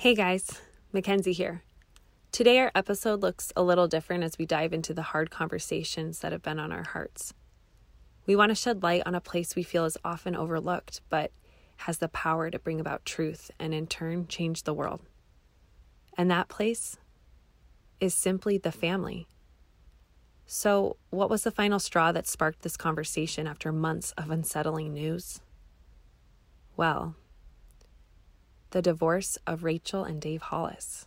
Hey guys, Mackenzie here. Today, our episode looks a little different as we dive into the hard conversations that have been on our hearts. We want to shed light on a place we feel is often overlooked, but has the power to bring about truth and in turn change the world. And that place is simply the family. So, what was the final straw that sparked this conversation after months of unsettling news? Well, the divorce of Rachel and Dave Hollis.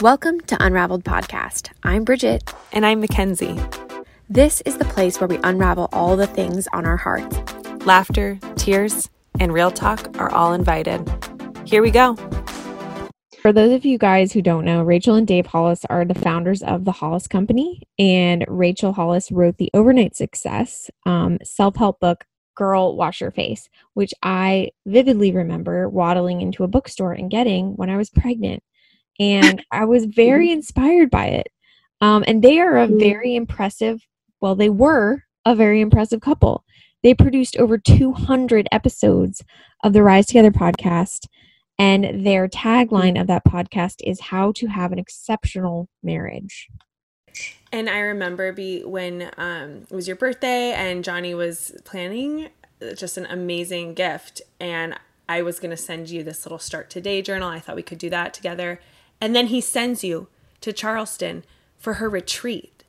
Welcome to Unraveled Podcast. I'm Bridget. And I'm Mackenzie. This is the place where we unravel all the things on our hearts. Laughter, tears, and real talk are all invited. Here we go. For those of you guys who don't know, Rachel and Dave Hollis are the founders of the Hollis Company, and Rachel Hollis wrote the overnight success um, self help book Girl Wash Your Face, which I vividly remember waddling into a bookstore and getting when I was pregnant. And I was very Mm-hmm. inspired by it. Um, and they are a Mm. very impressive, well, they were a very impressive couple. They produced over 200 episodes of the Rise Together podcast. And their tagline of that podcast is how to have an exceptional marriage. And I remember be when um, it was your birthday and Johnny was planning uh, just an amazing gift, and I was gonna send you this little start today journal. I thought we could do that together, and then he sends you to Charleston for her retreat.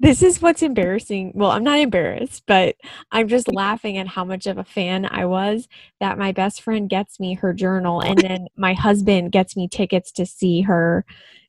This is what's embarrassing. Well, I'm not embarrassed, but I'm just laughing at how much of a fan I was that my best friend gets me her journal and then my husband gets me tickets to see her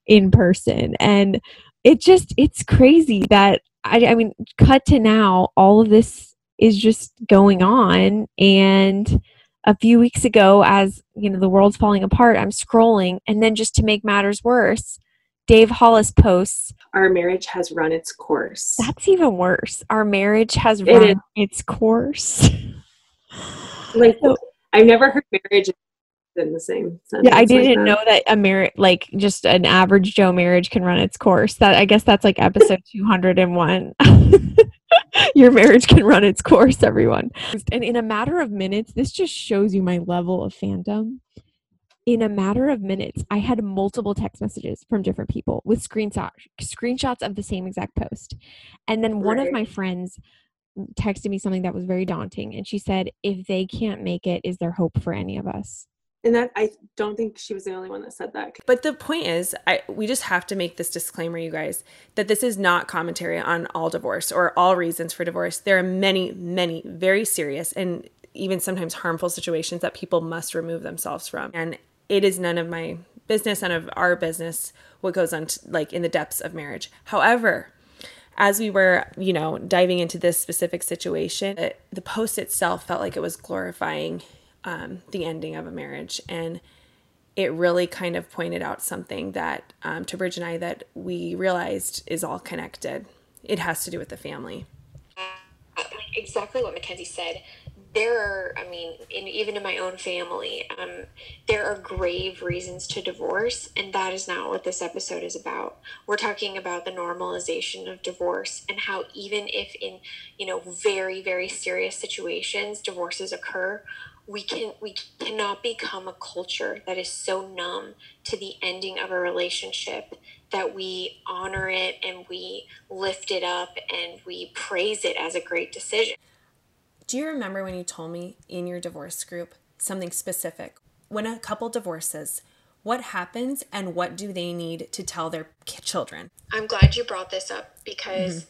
in person. And it just, it's crazy that I, I mean, cut to now, all of this is just going on. And a few weeks ago, as you know, the world's falling apart, I'm scrolling. And then just to make matters worse, Dave Hollis posts, our marriage has run its course. that's even worse. Our marriage has It run is. its course. like So- I've never heard marriage in the same sentence. yeah, I didn't that. know that a marriage, like just an average Joe marriage, can run its course. That I guess that's like episode two hundred and one. Your marriage can run its course, everyone. And in a matter of minutes, this just shows you my level of fandom. In a matter of minutes, I had multiple text messages from different people with screenshots screenshots of the same exact post. And then one of my friends texted me something that was very daunting and she said, "If they can't make it, is there hope for any of us?" And that I don't think she was the only one that said that. But the point is, I we just have to make this disclaimer, you guys, that this is not commentary on all divorce or all reasons for divorce. There are many, many very serious and even sometimes harmful situations that people must remove themselves from. And it is none of my business, none of our business what goes on t- like in the depths of marriage. However, as we were, you know, diving into this specific situation, it, the post itself felt like it was glorifying um, the ending of a marriage, and it really kind of pointed out something that um, to Bridge and I that we realized is all connected. It has to do with the family. exactly what Mackenzie said. There are, I mean, in, even in my own family, um, there are grave reasons to divorce, and that is not what this episode is about. We're talking about the normalization of divorce and how even if in, you know, very very serious situations divorces occur, we can we cannot become a culture that is so numb to the ending of a relationship that we honor it and we lift it up and we praise it as a great decision. Do you remember when you told me in your divorce group something specific? When a couple divorces, what happens and what do they need to tell their children? I'm glad you brought this up because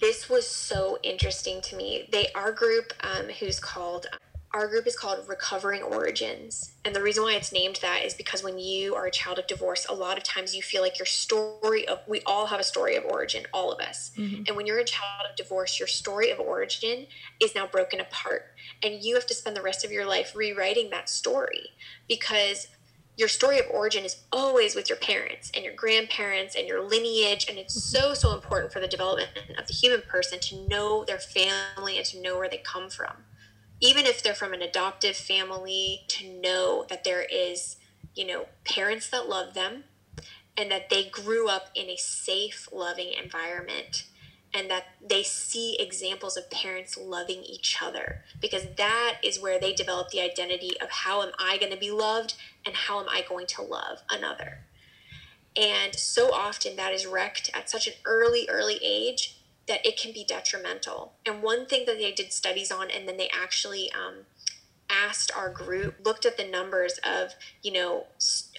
this was so interesting to me. They our group, um, who's called our group is called Recovering Origins, and the reason why it's named that is because when you are a child of divorce, a lot of times you feel like your story of we all have a story of origin, all of us, mm-hmm. and when you're a child of divorce, your story of origin is now broken apart, and you have to spend the rest of your life rewriting that story because your story of origin is always with your parents and your grandparents and your lineage. And it's so so important for the development of the human person to know their family and to know where they come from even if they're from an adoptive family to know that there is you know parents that love them and that they grew up in a safe loving environment and that they see examples of parents loving each other because that is where they develop the identity of how am I going to be loved and how am I going to love another. And so often that is wrecked at such an early, early age that it can be detrimental. And one thing that they did studies on, and then they actually um, asked our group, looked at the numbers of, you know,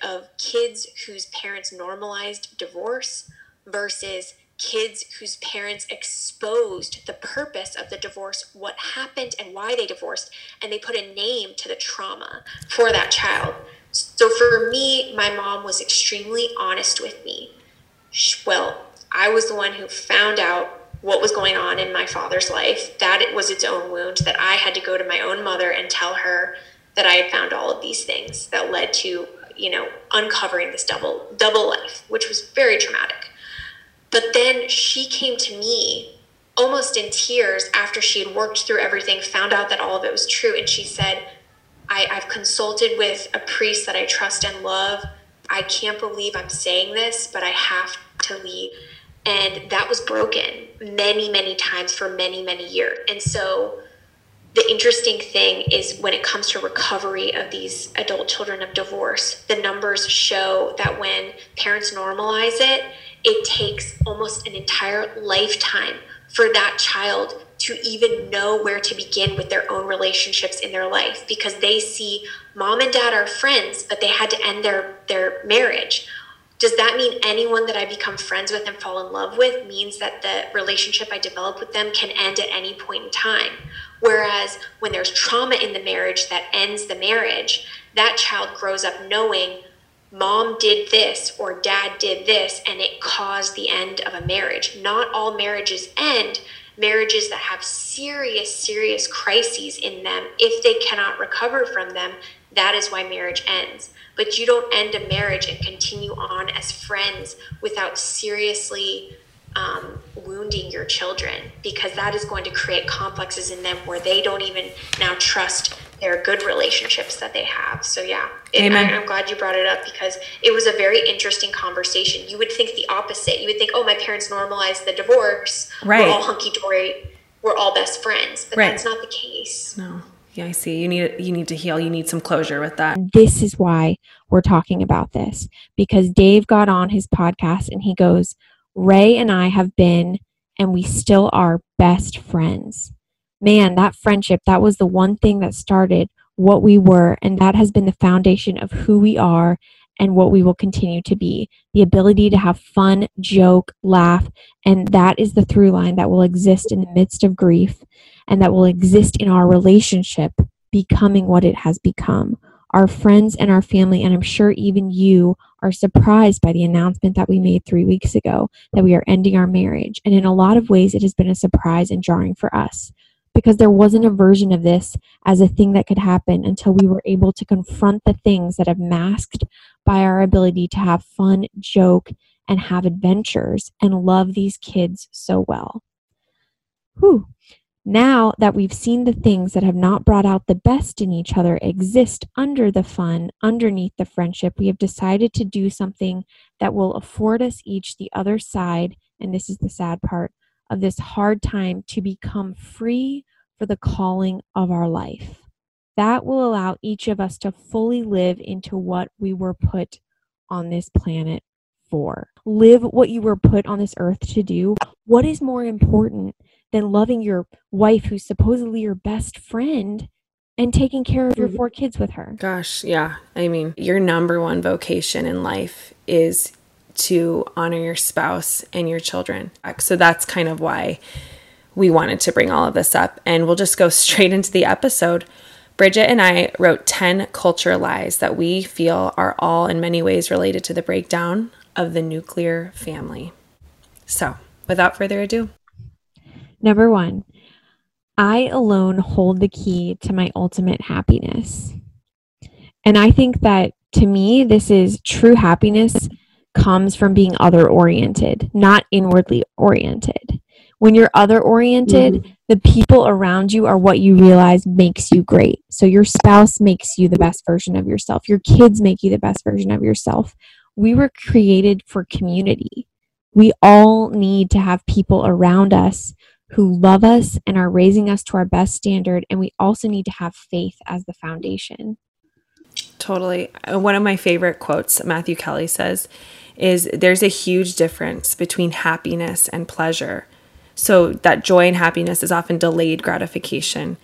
of kids whose parents normalized divorce versus kids whose parents exposed the purpose of the divorce, what happened and why they divorced, and they put a name to the trauma for that child. So for me, my mom was extremely honest with me. Well, I was the one who found out what was going on in my father's life, that it was its own wound, that I had to go to my own mother and tell her that I had found all of these things that led to, you know, uncovering this double double life, which was very traumatic. But then she came to me almost in tears after she had worked through everything, found out that all of it was true, and she said, I, I've consulted with a priest that I trust and love. I can't believe I'm saying this, but I have to leave. And that was broken many, many times for many, many years. And so the interesting thing is when it comes to recovery of these adult children of divorce, the numbers show that when parents normalize it, it takes almost an entire lifetime for that child to even know where to begin with their own relationships in their life because they see mom and dad are friends but they had to end their their marriage does that mean anyone that I become friends with and fall in love with means that the relationship I develop with them can end at any point in time? Whereas when there's trauma in the marriage that ends the marriage, that child grows up knowing mom did this or dad did this and it caused the end of a marriage. Not all marriages end. Marriages that have serious, serious crises in them, if they cannot recover from them, that is why marriage ends but you don't end a marriage and continue on as friends without seriously um, wounding your children because that is going to create complexes in them where they don't even now trust their good relationships that they have. So yeah, it, I, am glad you brought it up because it was a very interesting conversation. You would think the opposite. You would think, oh, my parents normalized the divorce. Right. We're all hunky dory. We're all best friends, but right. that's not the case. No. Yeah, I see. You need you need to heal. You need some closure with that. This is why we're talking about this because Dave got on his podcast and he goes, "Ray and I have been and we still are best friends." Man, that friendship, that was the one thing that started what we were and that has been the foundation of who we are and what we will continue to be. The ability to have fun, joke, laugh, and that is the through line that will exist in the midst of grief and that will exist in our relationship becoming what it has become. Our friends and our family, and I'm sure even you are surprised by the announcement that we made three weeks ago that we are ending our marriage. And in a lot of ways, it has been a surprise and jarring for us because there wasn't a version of this as a thing that could happen until we were able to confront the things that have masked by our ability to have fun, joke, and have adventures and love these kids so well. Whew. Now that we've seen the things that have not brought out the best in each other exist under the fun, underneath the friendship, we have decided to do something that will afford us each the other side, and this is the sad part, of this hard time to become free for the calling of our life. That will allow each of us to fully live into what we were put on this planet for. Live what you were put on this earth to do. What is more important than loving your wife, who's supposedly your best friend, and taking care of your mm-hmm. four kids with her? Gosh, yeah. I mean, your number one vocation in life is to honor your spouse and your children. So that's kind of why we wanted to bring all of this up. And we'll just go straight into the episode. Bridget and I wrote 10 culture lies that we feel are all in many ways related to the breakdown of the nuclear family. So, without further ado, number one, I alone hold the key to my ultimate happiness. And I think that to me, this is true happiness comes from being other oriented, not inwardly oriented. When you're other oriented, mm-hmm. the people around you are what you realize makes you great. So your spouse makes you the best version of yourself, your kids make you the best version of yourself. We were created for community. We all need to have people around us who love us and are raising us to our best standard. And we also need to have faith as the foundation. Totally. Uh, one of my favorite quotes Matthew Kelly says is there's a huge difference between happiness and pleasure. So that joy and happiness is often delayed gratification.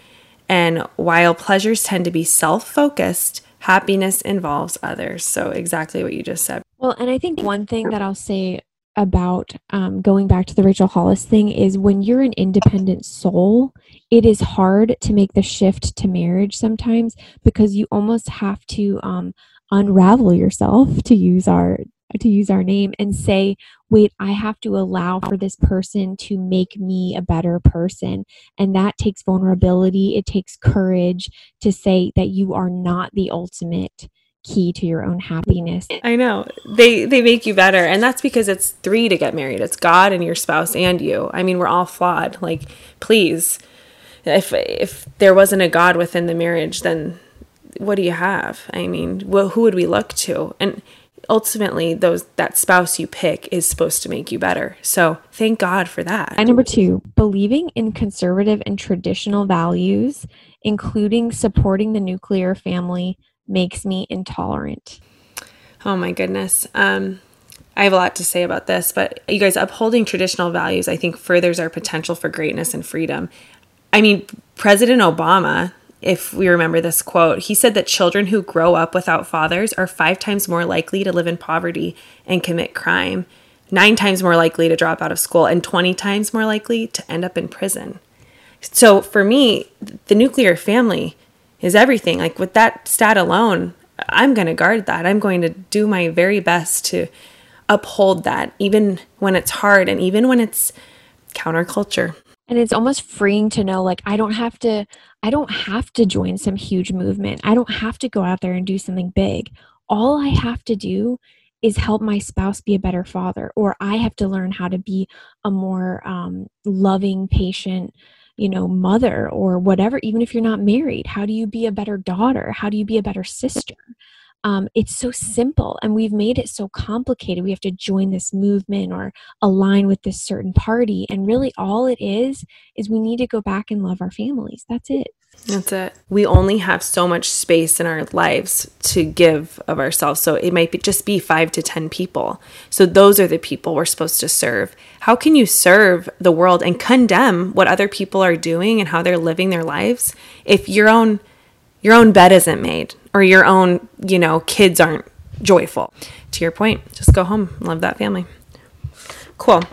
And while pleasures tend to be self focused, happiness involves others. So, exactly what you just said. Well, and I think one thing that I'll say about um, going back to the Rachel Hollis thing is when you're an independent soul, it is hard to make the shift to marriage sometimes because you almost have to um, unravel yourself to use our to use our name and say wait i have to allow for this person to make me a better person and that takes vulnerability it takes courage to say that you are not the ultimate key to your own happiness. I know. They they make you better and that's because it's 3 to get married. It's God and your spouse and you. I mean, we're all flawed. Like, please if if there wasn't a God within the marriage, then what do you have? I mean, well, who would we look to? And ultimately those that spouse you pick is supposed to make you better. So, thank God for that. And number 2, believing in conservative and traditional values including supporting the nuclear family makes me intolerant. Oh my goodness. Um, I have a lot to say about this, but you guys, upholding traditional values, I think, furthers our potential for greatness and freedom. I mean, President Obama, if we remember this quote, he said that children who grow up without fathers are five times more likely to live in poverty and commit crime, nine times more likely to drop out of school, and 20 times more likely to end up in prison. So for me, the nuclear family is everything. Like with that stat alone, I'm going to guard that. I'm going to do my very best to uphold that, even when it's hard and even when it's counterculture. And it's almost freeing to know like I don't have to I don't have to join some huge movement. I don't have to go out there and do something big. All I have to do is help my spouse be a better father or I have to learn how to be a more um, loving, patient, you know, mother or whatever, even if you're not married? How do you be a better daughter? How do you be a better sister? Um, it's so simple and we've made it so complicated. We have to join this movement or align with this certain party. And really, all it is, is we need to go back and love our families. That's it. That's it. We only have so much space in our lives to give of ourselves. So it might be just be five to 10 people. So those are the people we're supposed to serve. How can you serve the world and condemn what other people are doing and how they're living their lives if your own your own bed isn't made or your own, you know, kids aren't joyful? To your point, just go home, love that family. Cool.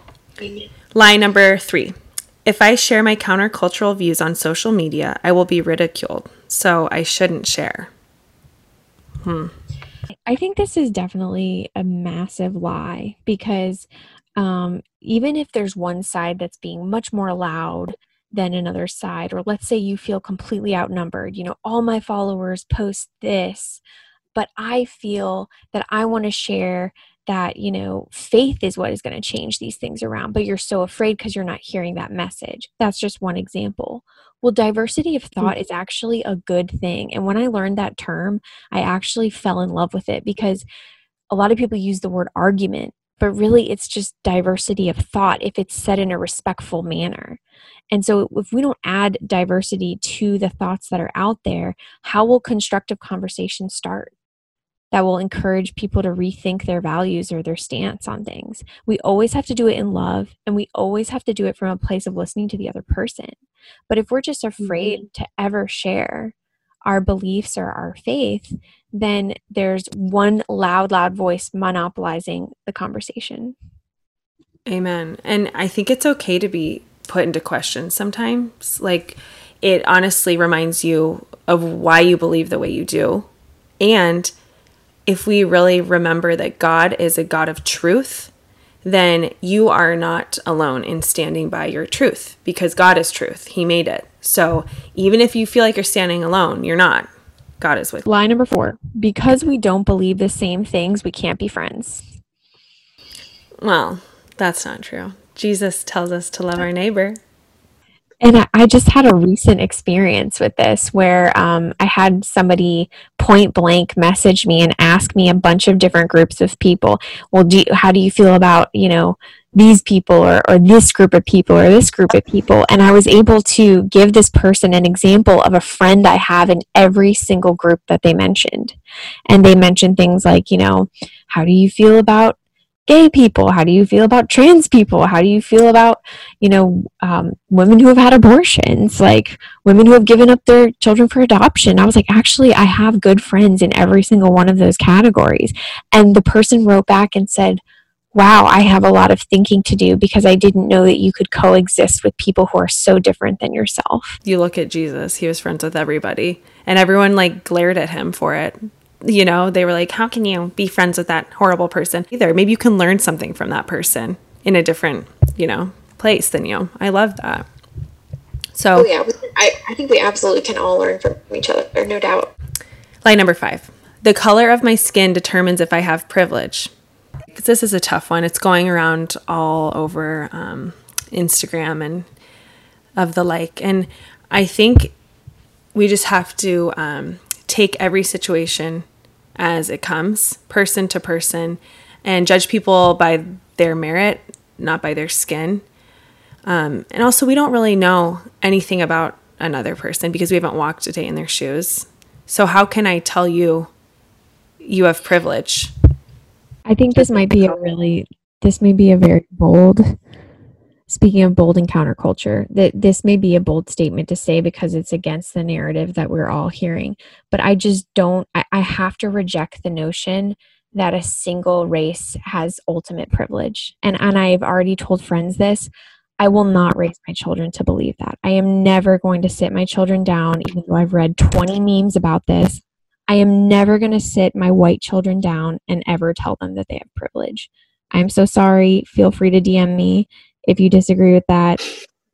Lie number 3. If I share my countercultural views on social media, I will be ridiculed, so I shouldn't share. Hmm. I think this is definitely a massive lie because um, even if there's one side that's being much more loud than another side, or let's say you feel completely outnumbered, you know, all my followers post this, but I feel that I want to share that you know faith is what is going to change these things around but you're so afraid because you're not hearing that message that's just one example well diversity of thought mm-hmm. is actually a good thing and when i learned that term i actually fell in love with it because a lot of people use the word argument but really it's just diversity of thought if it's said in a respectful manner and so if we don't add diversity to the thoughts that are out there how will constructive conversation start that will encourage people to rethink their values or their stance on things. We always have to do it in love and we always have to do it from a place of listening to the other person. But if we're just afraid mm-hmm. to ever share our beliefs or our faith, then there's one loud, loud voice monopolizing the conversation. Amen. And I think it's okay to be put into question sometimes. Like, it honestly reminds you of why you believe the way you do. And if we really remember that God is a God of truth, then you are not alone in standing by your truth because God is truth. He made it. So even if you feel like you're standing alone, you're not. God is with. Line number four because we don't believe the same things, we can't be friends. Well, that's not true. Jesus tells us to love our neighbor. And I, just had a recent experience with this where um, I had somebody point blank message me and ask me a bunch of different groups of people. Well, do you, how do you feel about you know these people or, or this group of people or this group of people? And I was able to give this person an example of a friend I have in every single group that they mentioned. And they mentioned things like, you know, how do you feel about gay people? How do you feel about trans people? How do you feel about, you know, um, women who have had abortions, like women who have given up their children for adoption? I was like, actually, I have good friends in every single one of those categories. And the person wrote back and said, wow, I have a lot of thinking to do because I didn't know that you could coexist with people who are so different than yourself. You look at Jesus, he was friends with everybody, and everyone like glared at him for it you know, they were like, how can you be friends with that horrible person either? Maybe you can learn something from that person in a different, you know, place than you. I love that. So, oh, yeah, I, I think we absolutely can all learn from each other, no doubt. Line number five the color of my skin determines if I have privilege. This is a tough one. It's going around all over um, Instagram and of the like. And I think we just have to um, take every situation as it comes, person to person, and judge people by their merit, not by their skin. Um, and also, we don't really know anything about another person because we haven't walked a day in their shoes. So, how can I tell you you have privilege? I think this might be a really, this may be a very bold speaking of bold and counterculture, that this may be a bold statement to say because it's against the narrative that we're all hearing. But I just don't, I, I have to reject the notion that a single race has ultimate privilege. And, and I've already told friends this. I will not raise my children to believe that. I am never going to sit my children down, even though I've read 20 memes about this. I am never going to sit my white children down and ever tell them that they have privilege. I'm so sorry. Feel free to DM me if you disagree with that.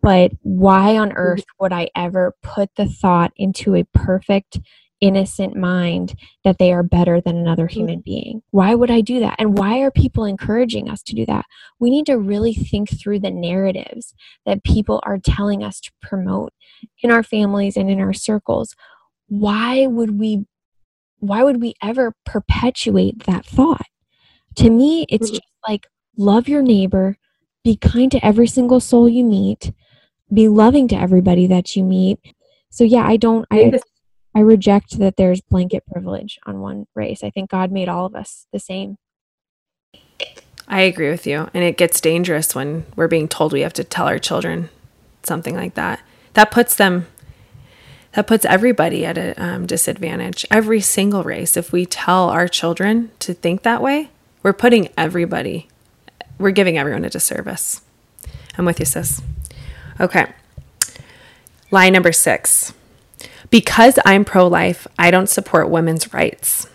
But why on earth would I ever put the thought into a perfect, innocent mind that they are better than another mm-hmm. human being? Why would I do that? And why are people encouraging us to do that? We need to really think through the narratives that people are telling us to promote in our families and in our circles. Why would we why would we ever perpetuate that thought? To me, it's mm-hmm. just like love your neighbor, be kind to every single soul you meet. Be loving to everybody that you meet. So yeah i don't i i reject that there's blanket privilege on one race. I think god made all of us the same. I agree with you. And it gets dangerous when we're being told we have to tell our children something like that. That puts them that puts everybody at a um, disadvantage. Every single race if we tell our children to think that way we're putting everybody we're giving everyone a disservice. I'm with you, sis. Okay. Line number six. Because I'm pro life, I don't support women's rights.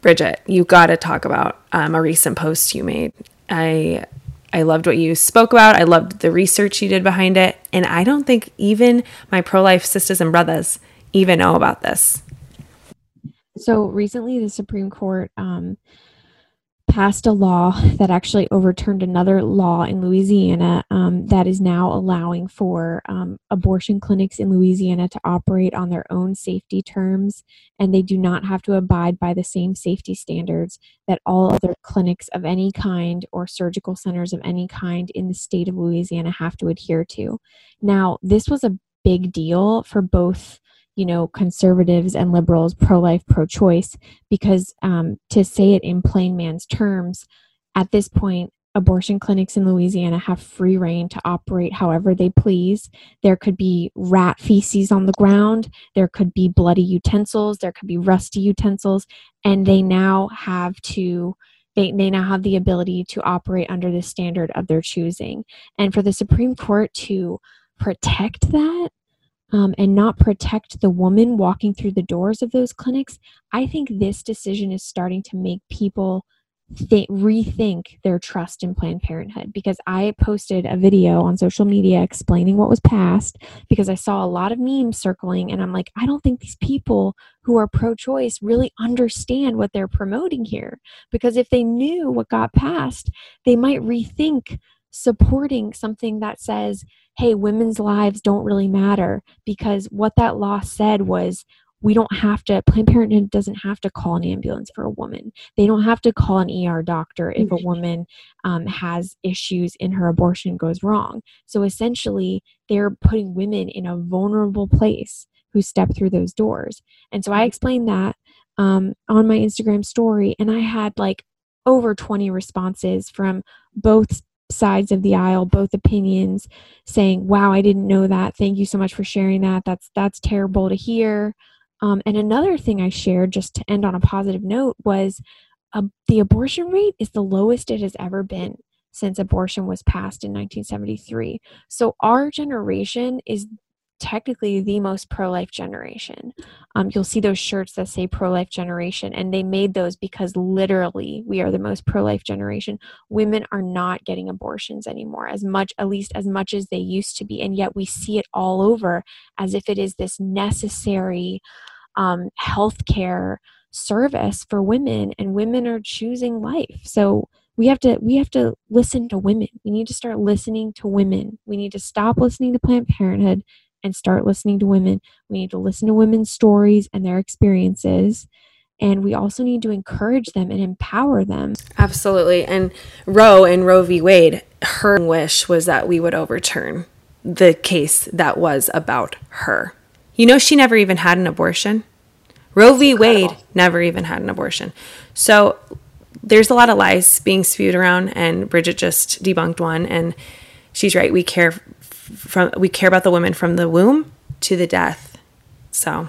Bridget, you got to talk about um, a recent post you made. I I loved what you spoke about. I loved the research you did behind it, and I don't think even my pro life sisters and brothers even know about this. So recently, the Supreme Court um, passed a law that actually overturned another law in Louisiana um, that is now allowing for um, abortion clinics in Louisiana to operate on their own safety terms, and they do not have to abide by the same safety standards that all other clinics of any kind or surgical centers of any kind in the state of Louisiana have to adhere to. Now, this was a big deal for both you know, conservatives and liberals, pro life, pro choice, because um, to say it in plain man's terms, at this point, abortion clinics in Louisiana have free rein to operate however they please. There could be rat feces on the ground, there could be bloody utensils, there could be rusty utensils, and they now have to. They, they now have the ability to operate under the standard of their choosing. And for the Supreme Court to protect that um, and not protect the woman walking through the doors of those clinics, I think this decision is starting to make people th- rethink their trust in Planned Parenthood. Because I posted a video on social media explaining what was passed because I saw a lot of memes circling and I'm like, I don't think these people who are pro choice really understand what they're promoting here. Because if they knew what got passed, they might rethink supporting something that says, hey, women's lives don't really matter because what that law said was we don't have to planned parenthood doesn't have to call an ambulance for a woman. They don't have to call an er doctor if a Mhm. woman um, has issues and her abortion goes wrong. So essentially they're putting women in a vulnerable place who step through those doors. And so i explained that um, on my instagram story and i had like over 20 responses from both sides of the aisle both opinions saying wow i didn't know that. Thank you so much for sharing that. That's that's terrible to hear. Um, and another thing I shared, just to end on a positive note, was uh, the abortion rate is the lowest it has ever been since abortion was passed in 1973. So our generation is technically the most pro life generation. Um, you'll see those shirts that say pro life generation, and they made those because literally we are the most pro life generation. Women are not getting abortions anymore as much, at least as much as they used to be. And yet we see it all over as if it is this necessary um, healthcare service for women, and women are choosing life. So we have to we have to listen to women. We need to start listening to women. We need to stop listening to Planned Parenthood and start listening to women. We need to listen to women's stories and their experiences. And we also need to encourage them and empower them. Absolutely. And Roe and Roe v. Wade, her wish was that we would overturn the case that was about her. You know, she never even had an abortion. Roe v. Wade never even had an abortion. So there's a lot of lies being spewed around, and Bridget just debunked one. And she's right. We care from we care about the women from the womb to the death. So,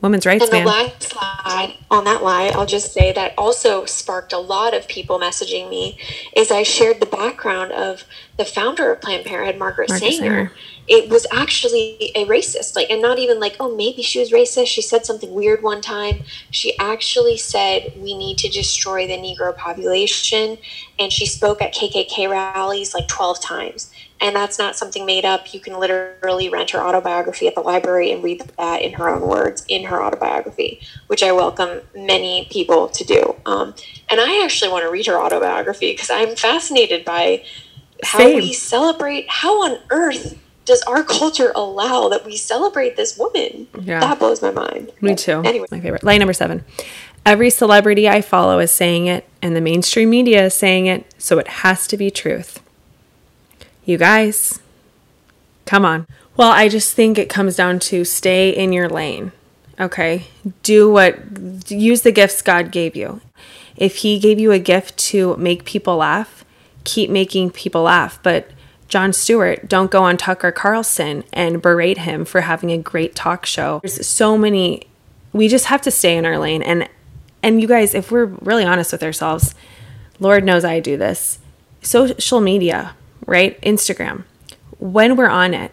women's rights, And the man. last lie on that lie, I'll just say that also sparked a lot of people messaging me. Is I shared the background of the founder of Planned Parenthood, Margaret, Margaret Sanger. Sanger. It was actually a racist, like, and not even like, oh, maybe she was racist. She said something weird one time. She actually said we need to destroy the Negro population, and she spoke at KKK rallies like twelve times. And that's not something made up. You can literally rent her autobiography at the library and read that in her own words in her autobiography, which I welcome many people to do. Um, and I actually want to read her autobiography because I'm fascinated by how Same. we celebrate. How on earth does our culture allow that we celebrate this woman? Yeah. That blows my mind. Me But too. Anyway, My favorite. Line number seven. Every celebrity I follow is saying it, and the mainstream media is saying it, so it has to be truth. You guys, come on. Well, I just think it comes down to stay in your lane. Okay? Do what, use the gifts God gave you. If He gave you a gift to make people laugh, keep making people laugh. But Jon Stewart, don't go on Tucker Carlson and berate him for having a great talk show. There's so many we just have to stay in our lane and and you guys, if we're really honest with ourselves, Lord knows I do this. Social media, right? Instagram. When we're on it,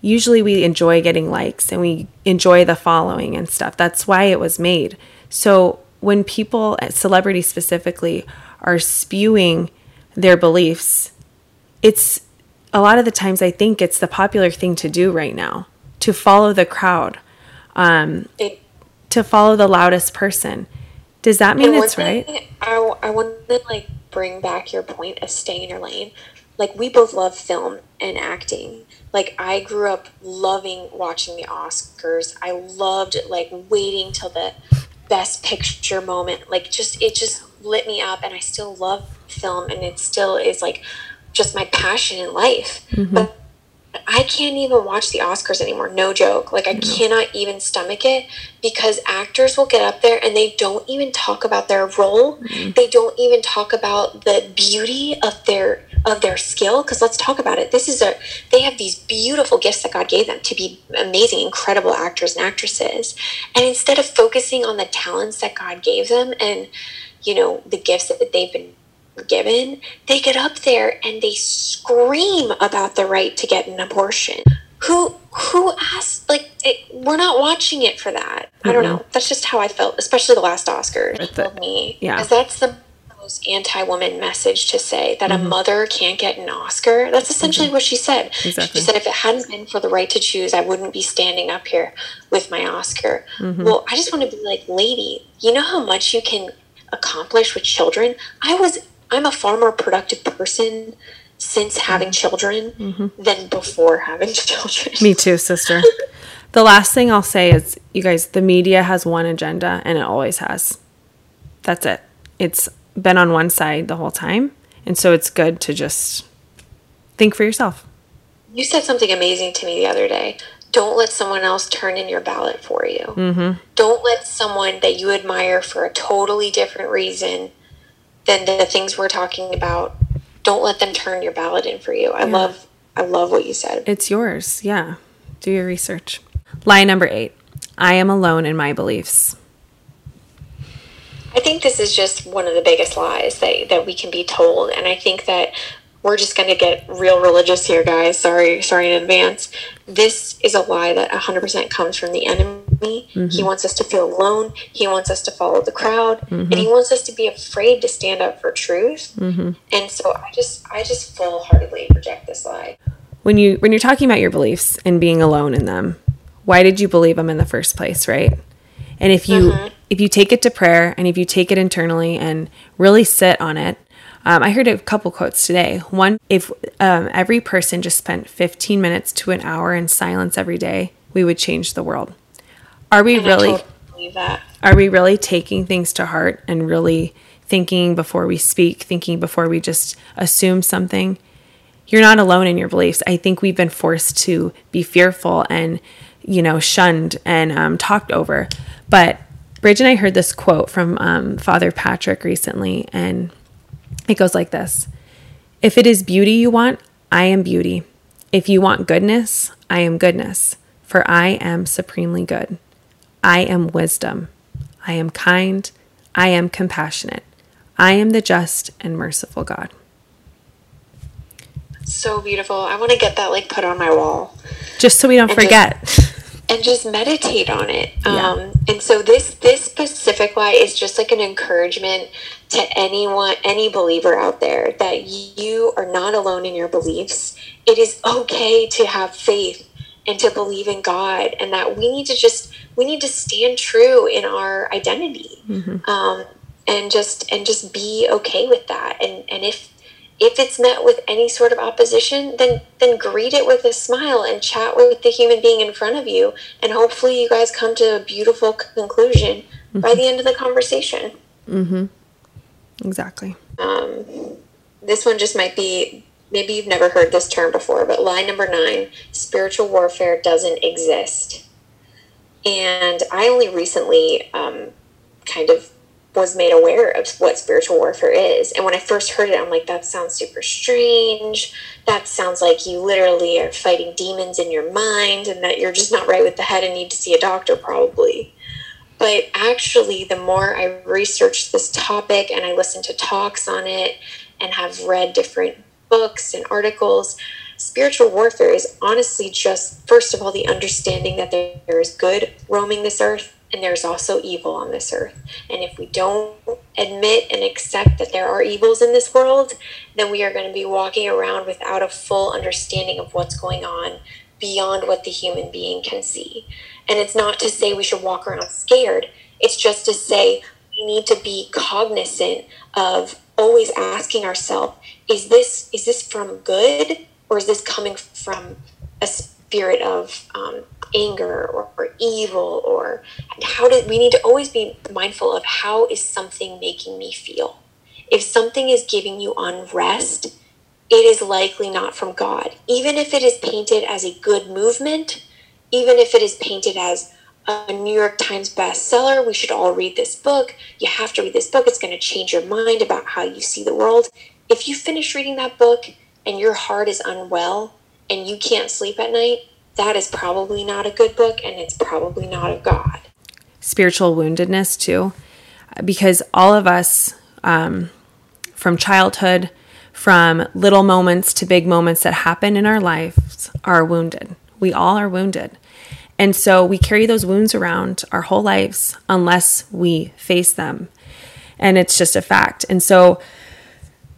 usually we enjoy getting likes and we enjoy the following and stuff. That's why it was made. So when people, celebrities specifically, are spewing their beliefs, it's a lot of the times I think it's the popular thing to do right now to follow the crowd, um, it, to follow the loudest person. Does that mean it's one right? I, I want to like bring back your point of staying in your lane. Like we both love film and acting. Like I grew up loving watching the Oscars. I loved like waiting till the best picture moment. Like just it just lit me up, and I still love film, and it still is like just my passion in life. Mm-hmm. But I can't even watch the Oscars anymore. No joke. Like I cannot even stomach it because actors will get up there and they don't even talk about their role. Mm-hmm. They don't even talk about the beauty of their of their skill because let's talk about it. This is a they have these beautiful gifts that God gave them to be amazing, incredible actors and actresses. And instead of focusing on the talents that God gave them and you know, the gifts that they've been given, they get up there and they scream about the right to get an abortion. Who who asked? Like, it, we're not watching it for that. I don't know. That's just how I felt, especially the last Oscars. Told me, yeah. 'cause that's the most anti-woman message to say that a mother can't get an Oscar. That's essentially what she said. Exactly. She said, if it hadn't been for the right to choose, I wouldn't be standing up here with my Oscar. Well, I just want to be like, lady, you know how much you can accomplish with children? I was, I'm a far more productive person since having children than before having children. Me too, sister. the last thing I'll say is, you guys, the media has one agenda and it always has. That's it. It's been on one side the whole time. And so it's good to just think for yourself. You said something amazing to me the other day. Don't let someone else turn in your ballot for you. Mm-hmm. Don't let someone that you admire for a totally different reason than the things we're talking about. Don't let them turn your ballot in for you. I love, I love what you said. It's yours. Yeah. Do your research. Lie number eight I am alone in my beliefs. I think this is just one of the biggest lies that, that we can be told. And I think that we're just going to get real religious here, guys. Sorry, sorry in advance. This is a lie that 100% comes from the enemy. He wants us to feel alone. He wants us to follow the crowd, and he wants us to be afraid to stand up for truth. And so I just, I just full heartedly reject this lie. When you when you're talking about your beliefs and being alone in them, why did you believe them in the first place, right? And if you if you take it to prayer and if you take it internally and really sit on it, um, I heard a couple quotes today. One, if um, every person just spent 15 minutes to an hour in silence every day, we would change the world. Are we And really? totally believe that. Are we really taking things to heart and really thinking before we speak, thinking before we just assume something? You're not alone in your beliefs. I think we've been forced to be fearful and, you know, shunned and um, talked over. But Bridge and I heard this quote from um, Father Patrick recently, and it goes like this If it is beauty you want, I am beauty. If you want goodness, I am goodness, for I am supremely good. I am wisdom. I am kind. I am compassionate. I am the just and merciful God. So beautiful. I want to get that like put on my wall. Just so we don't And just- forget. and just meditate on it. Yeah. Um, and so this this specific why is just like an encouragement to anyone, any believer out there that you are not alone in your beliefs. It is okay to have faith and to believe in God, and that we need to just we need to stand true in our identity, um, and just and just be okay with that. And and if if it's met with any sort of opposition, then then greet it with a smile and chat with the human being in front of you, and hopefully you guys come to a beautiful conclusion by the end of the conversation. exactly. Um, this one just might be maybe you've never heard this term before, but lie number nine: spiritual warfare doesn't exist. And I only recently um, kind of was made aware of what spiritual warfare is. And when I first heard it, I'm like, that sounds super strange. That sounds like you literally are fighting demons in your mind and that you're just not right with the head and need to see a doctor, probably. But actually, the more I researched this topic and I listened to talks on it and have read different books and articles, spiritual warfare is honestly just, first of all, the understanding that there is good roaming this earth and there's also evil on this earth. And if we don't admit and accept that there are evils in this world, then we are going to be walking around without a full understanding of what's going on beyond what the human being can see. And it's not to say we should walk around scared, it's just to say we need to be cognizant of always asking ourselves is this is this from good or is this coming from a spirit of um, anger or, or evil or how did we need to always be mindful of how is something making me feel if something is giving you unrest it is likely not from god even if it is painted as a good movement even if it is painted as a New York Times bestseller, we should all read this book. You have to read this book. It's going to change your mind about how you see the world. If you finish reading that book and your heart is unwell and you can't sleep at night, that is probably not a good book and it's probably not of God. spiritual woundedness too, because all of us, um, from childhood, from little moments to big moments that happen in our lives, are wounded. We all are wounded. And so we carry those wounds around our whole lives unless we face them. And it's just a fact. And so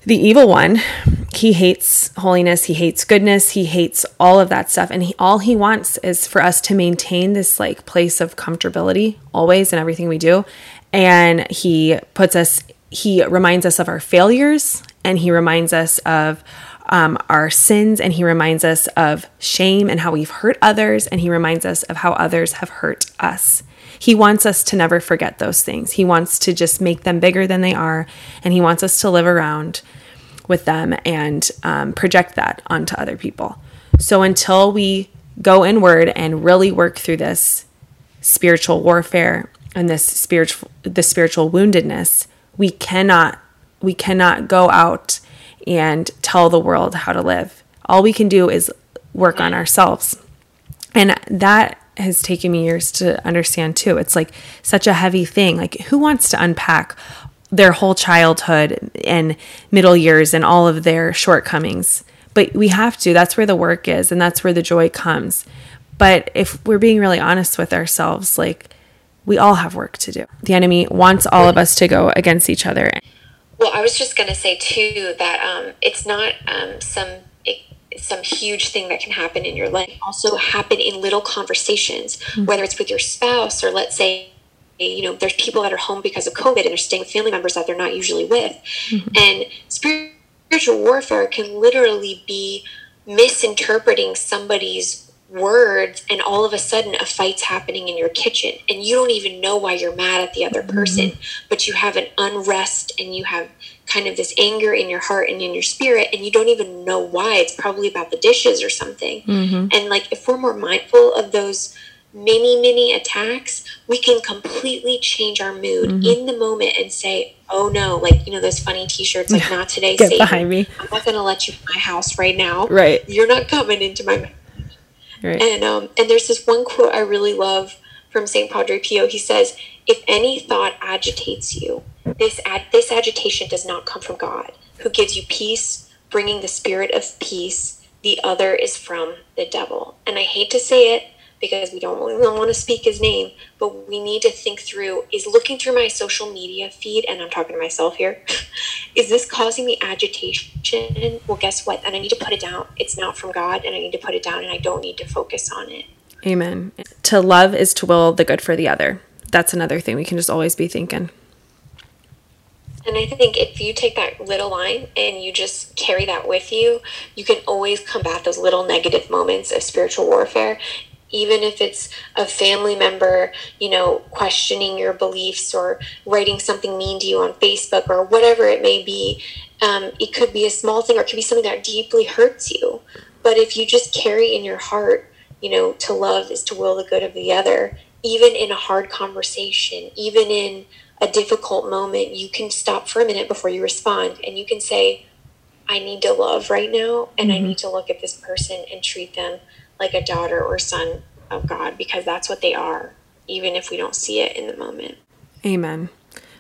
the evil one, he hates holiness, he hates goodness, he hates all of that stuff. And he, all he wants is for us to maintain this like place of comfortability always in everything we do. And he puts us, he reminds us of our failures and he reminds us of um, our sins and he reminds us of shame and how we've hurt others and he reminds us of how others have hurt us. He wants us to never forget those things. He wants to just make them bigger than they are and he wants us to live around with them and um, project that onto other people. So until we go inward and really work through this spiritual warfare and this spiritual the spiritual woundedness, we cannot we cannot go out and tell the world how to live. All we can do is work on ourselves. And that has taken me years to understand too. It's like such a heavy thing. Like who wants to unpack their whole childhood and middle years and all of their shortcomings? But we have to. That's where the work is and that's where the joy comes. But if we're being really honest with ourselves, like we all have work to do. The enemy wants all of us to go against each other. Well, I was just going to say too that um, it's not um, some some huge thing that can happen in your life. Also, happen in little conversations, mm-hmm. whether it's with your spouse or let's say you know there's people that are home because of covid and they're staying with family members that they're not usually with mm-hmm. and spiritual warfare can literally be misinterpreting somebody's words and all of a sudden a fight's happening in your kitchen and you don't even know why you're mad at the other mm-hmm. person mm-hmm. but you have an unrest and you have kind of this anger in your heart and in your spirit and you don't even know why it's probably about the dishes or something mm-hmm. and like if we're more mindful of those many many attacks we can completely change our mood mm-hmm. in the moment and say oh no like you know those funny t-shirts like not today Get Satan. behind me i'm not gonna let you in my house right now right you're not coming into my Right. And um, and there's this one quote I really love from Saint Padre Pio. He says, "If any thought agitates you, this ad- this agitation does not come from God, who gives you peace, bringing the spirit of peace. The other is from the devil." And I hate to say it, because we don't, we don't want to speak his name, but we need to think through is looking through my social media feed, and I'm talking to myself here, is this causing me agitation? Well, guess what? And I need to put it down. It's not from God, and I need to put it down, and I don't need to focus on it. Amen. To love is to will the good for the other. That's another thing we can just always be thinking. And I think if you take that little line and you just carry that with you, you can always combat those little negative moments of spiritual warfare even if it's a family member, you know, questioning your beliefs or writing something mean to you on Facebook or whatever it may be. Um, it could be a small thing or it could be something that deeply hurts you. But if you just carry in your heart, you know, to love is to will the good of the other, even in a hard conversation, even in a difficult moment, you can stop for a minute before you respond and you can say, I need to love right now and mm-hmm. I need to look at this person and treat them like a daughter or son of God because that's what they are, even if we don't see it in the moment. Amen.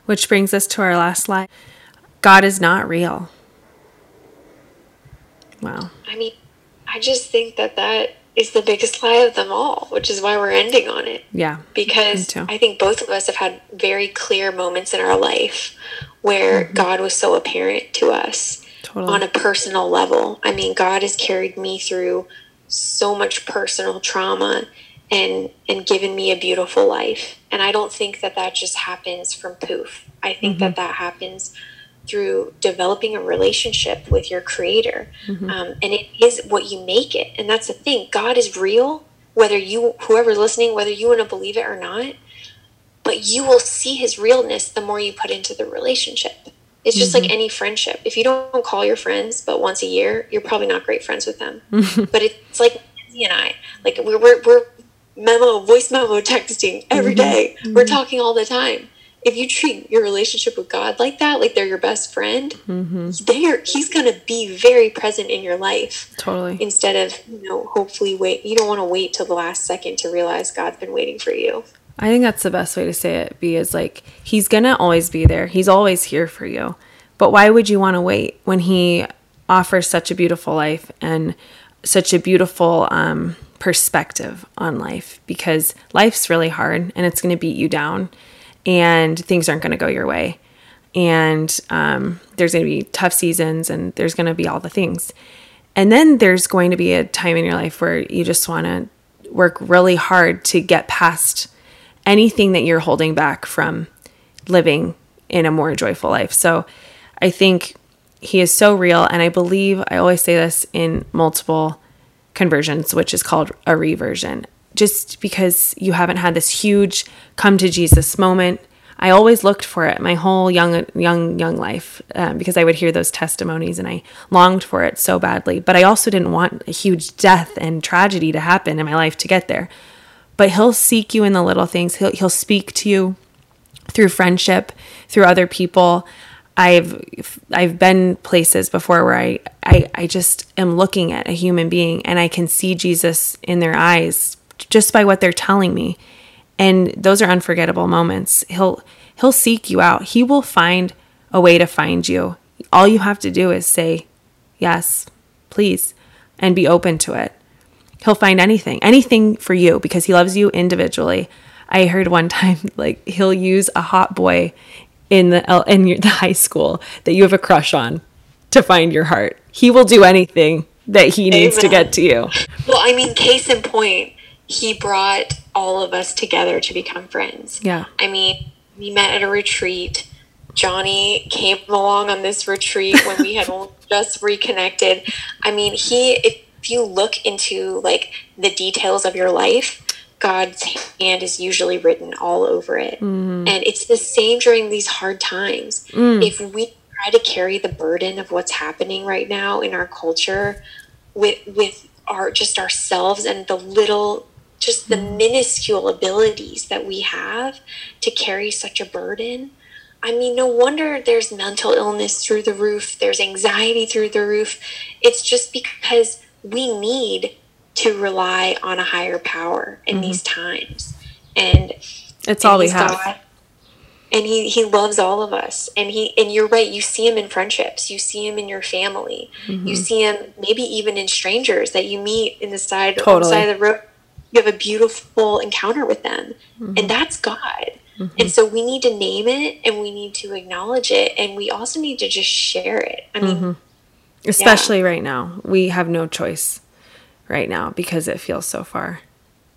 Which brings us to our last slide. God is not real. Wow. I mean, I just think that that is the biggest lie of them all, which is why we're ending on it. Yeah. Because I think both of us have had very clear moments in our life where mm-hmm. God was so apparent to us totally. on a personal level. I mean, God has carried me through so much personal trauma and and given me a beautiful life and i don't think that that just happens from poof i think mm-hmm. that that happens through developing a relationship with your creator mm-hmm. um, and it is what you make it and that's the thing god is real whether you whoever's listening whether you want to believe it or not but you will see his realness the more you put into the relationship it's just mm-hmm. like any friendship. If you don't call your friends but once a year, you're probably not great friends with them. but it's like Lindsay and I, like we're, we're, we're memo, voice memo texting every mm-hmm. day. Mm-hmm. We're talking all the time. If you treat your relationship with God like that, like they're your best friend, mm-hmm. they are, he's going to be very present in your life. Totally. Instead of, you know, hopefully wait. You don't want to wait till the last second to realize God's been waiting for you. I think that's the best way to say it. Be is like he's gonna always be there. He's always here for you. But why would you want to wait when he offers such a beautiful life and such a beautiful um, perspective on life? Because life's really hard and it's going to beat you down, and things aren't going to go your way. And um, there's going to be tough seasons, and there's going to be all the things. And then there's going to be a time in your life where you just want to work really hard to get past anything that you're holding back from living in a more joyful life. So I think he is so real. And I believe, I always say this in multiple conversions, which is called a reversion. Just because you haven't had this huge come to Jesus moment, I always looked for it my whole young, young, young life um, because I would hear those testimonies and I longed for it so badly. But I also didn't want a huge death and tragedy to happen in my life to get there. But He'll seek you in the little things. He'll He'll speak to you through friendship, through other people. I've I've been places before where I, I I just am looking at a human being and I can see Jesus in their eyes just by what they're telling me. And those are unforgettable moments. He'll he'll seek you out. He will find a way to find you. All you have to do is say, "Yes, please," and be open to it. He'll find anything, anything for you because he loves you individually. I heard one time like he'll use a hot boy in the in your, the high school that you have a crush on to find your heart. He will do anything that he needs to get to you. Well, I mean, case in point, he brought all of us together to become friends. Yeah. I mean, we met at a retreat. Johnny came along on this retreat when we had just reconnected. I mean, he, if you look into like the details of your life, God's hand is usually written all over it. Mm-hmm. And it's the same during these hard times. Mm. If we try to carry the burden of what's happening right now in our culture with with our just ourselves and the little just the minuscule abilities that we have to carry such a burden. I mean, no wonder there's mental illness through the roof, there's anxiety through the roof. It's just because we need to rely on a higher power in these times. And It's all we have. God. And he, he loves all of us. And he and you're right, you see him in friendships. You see him in your family. Mm-hmm. You see him maybe even in strangers that you meet in the side Totally. side of the road. You have a beautiful encounter with them. Mm-hmm. And that's God. And so we need to name it and we need to acknowledge it and we also need to just share it. I mean, Mm-hmm. Especially right now. We have no choice right now because it feels so far.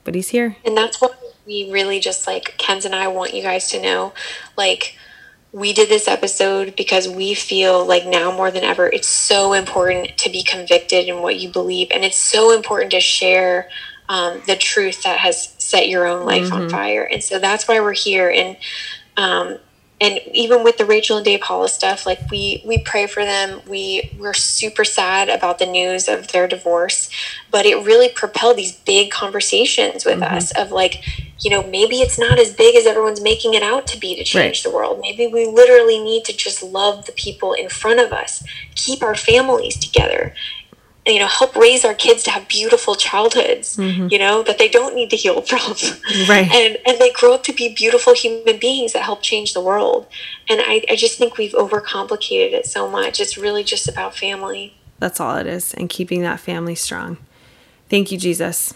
But he's here. And that's what we really just like, Kenz and I want you guys to know. Like, we did this episode because we feel like now more than ever, it's so important to be convicted in what you believe. And it's so important to share um, the truth that has set your own life on fire. And so that's why we're here. And, um, and even with the Rachel and Dave Hollis stuff, like we we pray for them. We we're super sad about the news of their divorce, but it really propelled these big conversations with us of like, you know, maybe it's not as big as everyone's making it out to be to change the world. Maybe we literally need to just love the people in front of us, keep our families together, you know, help raise our kids to have beautiful childhoods, you know, that they don't need to heal from. Right. And and they grow up to be beautiful human beings that help change the world. And I, I just think we've overcomplicated it so much. It's really just about family. That's all it is. And keeping that family strong. Thank you, Jesus.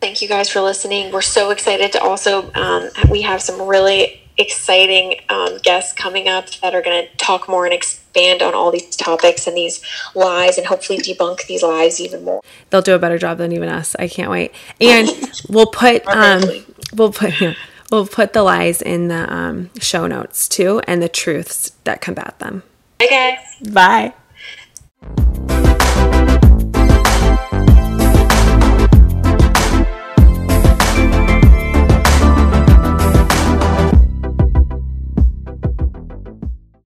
Thank you guys for listening. We're so excited to also, um, we have some really exciting um, guests coming up that are going to talk more and expand on all these topics and these lies and hopefully debunk these lies even more. They'll do a better job than even us. I can't wait. And we'll put um we'll put we'll put the lies in the um show notes too and the truths that combat them. Bye, guys. Bye.